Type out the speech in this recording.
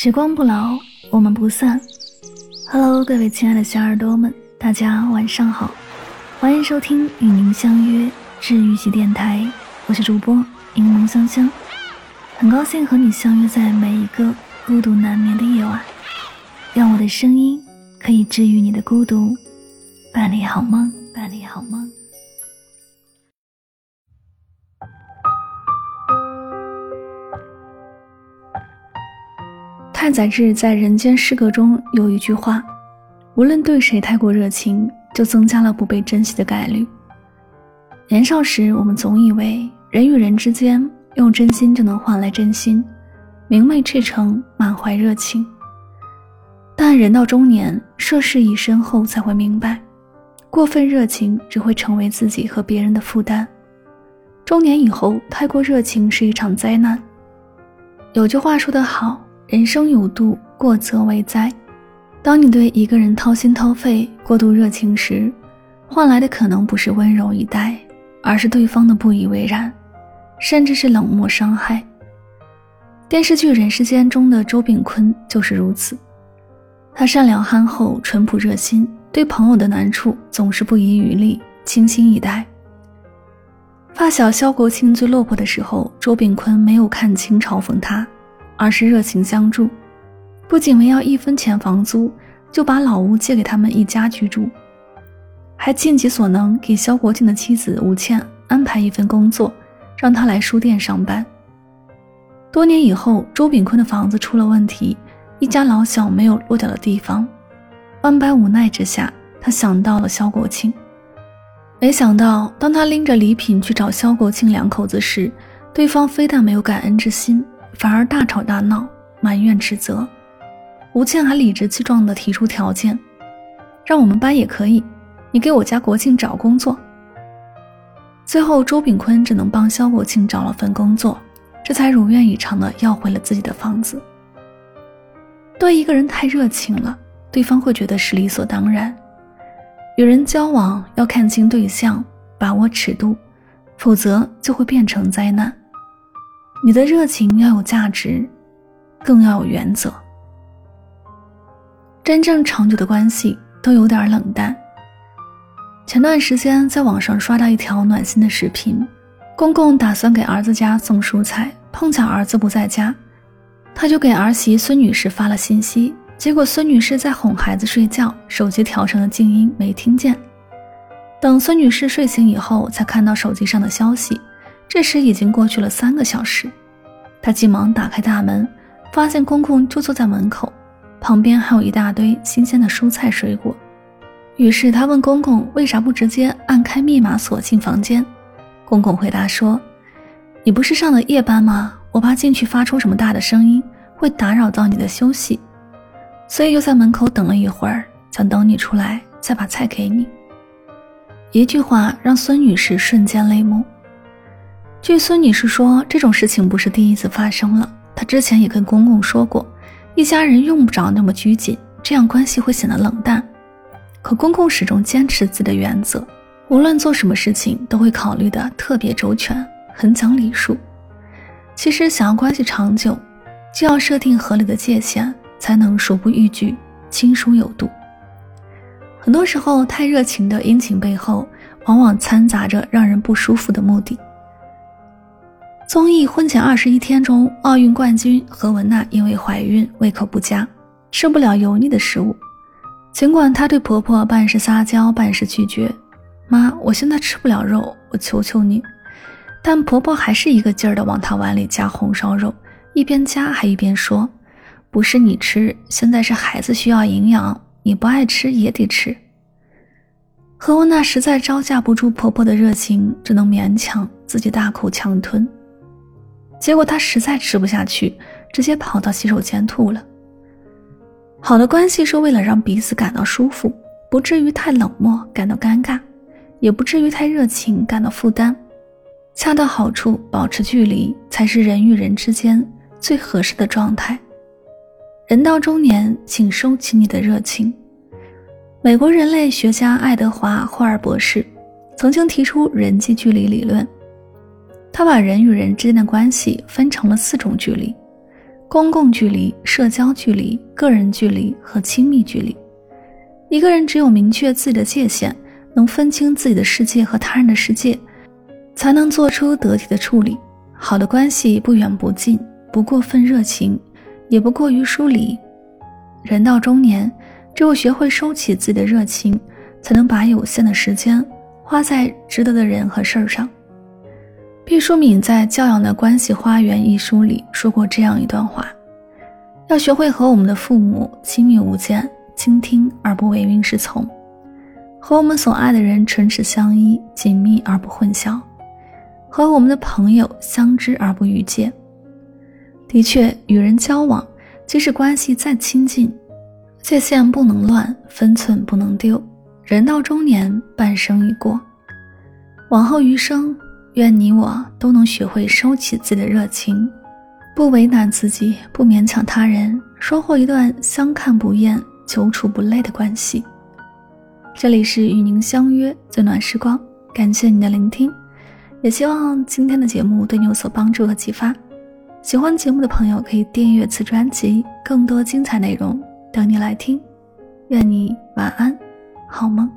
时光不老，我们不散。Hello，各位亲爱的小耳朵们，大家晚上好，欢迎收听与您相约治愈系电台，我是主播柠檬香香，很高兴和你相约在每一个孤独难眠的夜晚，让我的声音可以治愈你的孤独，伴你好梦，伴你好梦。太宰治在《人间失格》中有一句话：“无论对谁太过热情，就增加了不被珍惜的概率。”年少时，我们总以为人与人之间用真心就能换来真心，明媚赤诚，满怀热情。但人到中年，涉世已深后，才会明白，过分热情只会成为自己和别人的负担。中年以后，太过热情是一场灾难。有句话说得好。人生有度，过则为灾。当你对一个人掏心掏肺、过度热情时，换来的可能不是温柔以待，而是对方的不以为然，甚至是冷漠伤害。电视剧《人世间》中的周秉昆就是如此。他善良憨厚、淳朴热心，对朋友的难处总是不遗余力、倾心以待。发小萧国庆最落魄的时候，周秉昆没有看清嘲讽他。而是热情相助，不仅没要一分钱房租，就把老屋借给他们一家居住，还尽己所能给肖国庆的妻子吴倩安排一份工作，让她来书店上班。多年以后，周炳坤的房子出了问题，一家老小没有落脚的地方，万般无奈之下，他想到了肖国庆。没想到，当他拎着礼品去找肖国庆两口子时，对方非但没有感恩之心。反而大吵大闹，埋怨指责。吴倩还理直气壮地提出条件，让我们搬也可以，你给我家国庆找工作。最后，周炳坤只能帮肖国庆找了份工作，这才如愿以偿地要回了自己的房子。对一个人太热情了，对方会觉得是理所当然。与人交往要看清对象，把握尺度，否则就会变成灾难。你的热情要有价值，更要有原则。真正长久的关系都有点冷淡。前段时间在网上刷到一条暖心的视频，公公打算给儿子家送蔬菜，碰巧儿子不在家，他就给儿媳孙女士发了信息，结果孙女士在哄孩子睡觉，手机调成了静音，没听见。等孙女士睡醒以后，才看到手机上的消息。这时已经过去了三个小时，他急忙打开大门，发现公公就坐在门口，旁边还有一大堆新鲜的蔬菜水果。于是他问公公为啥不直接按开密码锁进房间。公公回答说：“你不是上了夜班吗？我怕进去发出什么大的声音，会打扰到你的休息，所以又在门口等了一会儿，想等你出来再把菜给你。”一句话让孙女士瞬间泪目。据孙女士说，这种事情不是第一次发生了。她之前也跟公公说过，一家人用不着那么拘谨，这样关系会显得冷淡。可公公始终坚持自己的原则，无论做什么事情都会考虑的特别周全，很讲礼数。其实想要关系长久，就要设定合理的界限，才能熟不逾矩，亲疏有度。很多时候，太热情的殷勤背后，往往掺杂着让人不舒服的目的。综艺婚前二十一天中，奥运冠军何雯娜因为怀孕胃口不佳，吃不了油腻的食物。尽管她对婆婆半是撒娇，半是拒绝：“妈，我现在吃不了肉，我求求你。”但婆婆还是一个劲儿的往她碗里加红烧肉，一边加还一边说：“不是你吃，现在是孩子需要营养，你不爱吃也得吃。”何雯娜实在招架不住婆婆的热情，只能勉强自己大口强吞。结果他实在吃不下去，直接跑到洗手间吐了。好的关系是为了让彼此感到舒服，不至于太冷漠感到尴尬，也不至于太热情感到负担，恰到好处，保持距离才是人与人之间最合适的状态。人到中年，请收起你的热情。美国人类学家爱德华·霍尔博士曾经提出人际距离理论。他把人与人之间的关系分成了四种距离：公共距离、社交距离、个人距离和亲密距离。一个人只有明确自己的界限，能分清自己的世界和他人的世界，才能做出得体的处理。好的关系不远不近，不过分热情，也不过于疏离。人到中年，只有学会收起自己的热情，才能把有限的时间花在值得的人和事儿上。毕淑敏在《教养的关系花园》一书里说过这样一段话：要学会和我们的父母亲密无间。倾听而不唯命是从，和我们所爱的人唇齿相依、紧密而不混淆，和我们的朋友相知而不逾界。的确，与人交往，即使关系再亲近，界限不能乱，分寸不能丢。人到中年，半生已过，往后余生，愿你我都能学会收起自己的热情，不为难自己，不勉强他人，收获一段相看不厌。久处不累的关系。这里是与您相约最暖时光，感谢你的聆听，也希望今天的节目对你有所帮助和启发。喜欢节目的朋友可以订阅此专辑，更多精彩内容等你来听。愿你晚安，好梦。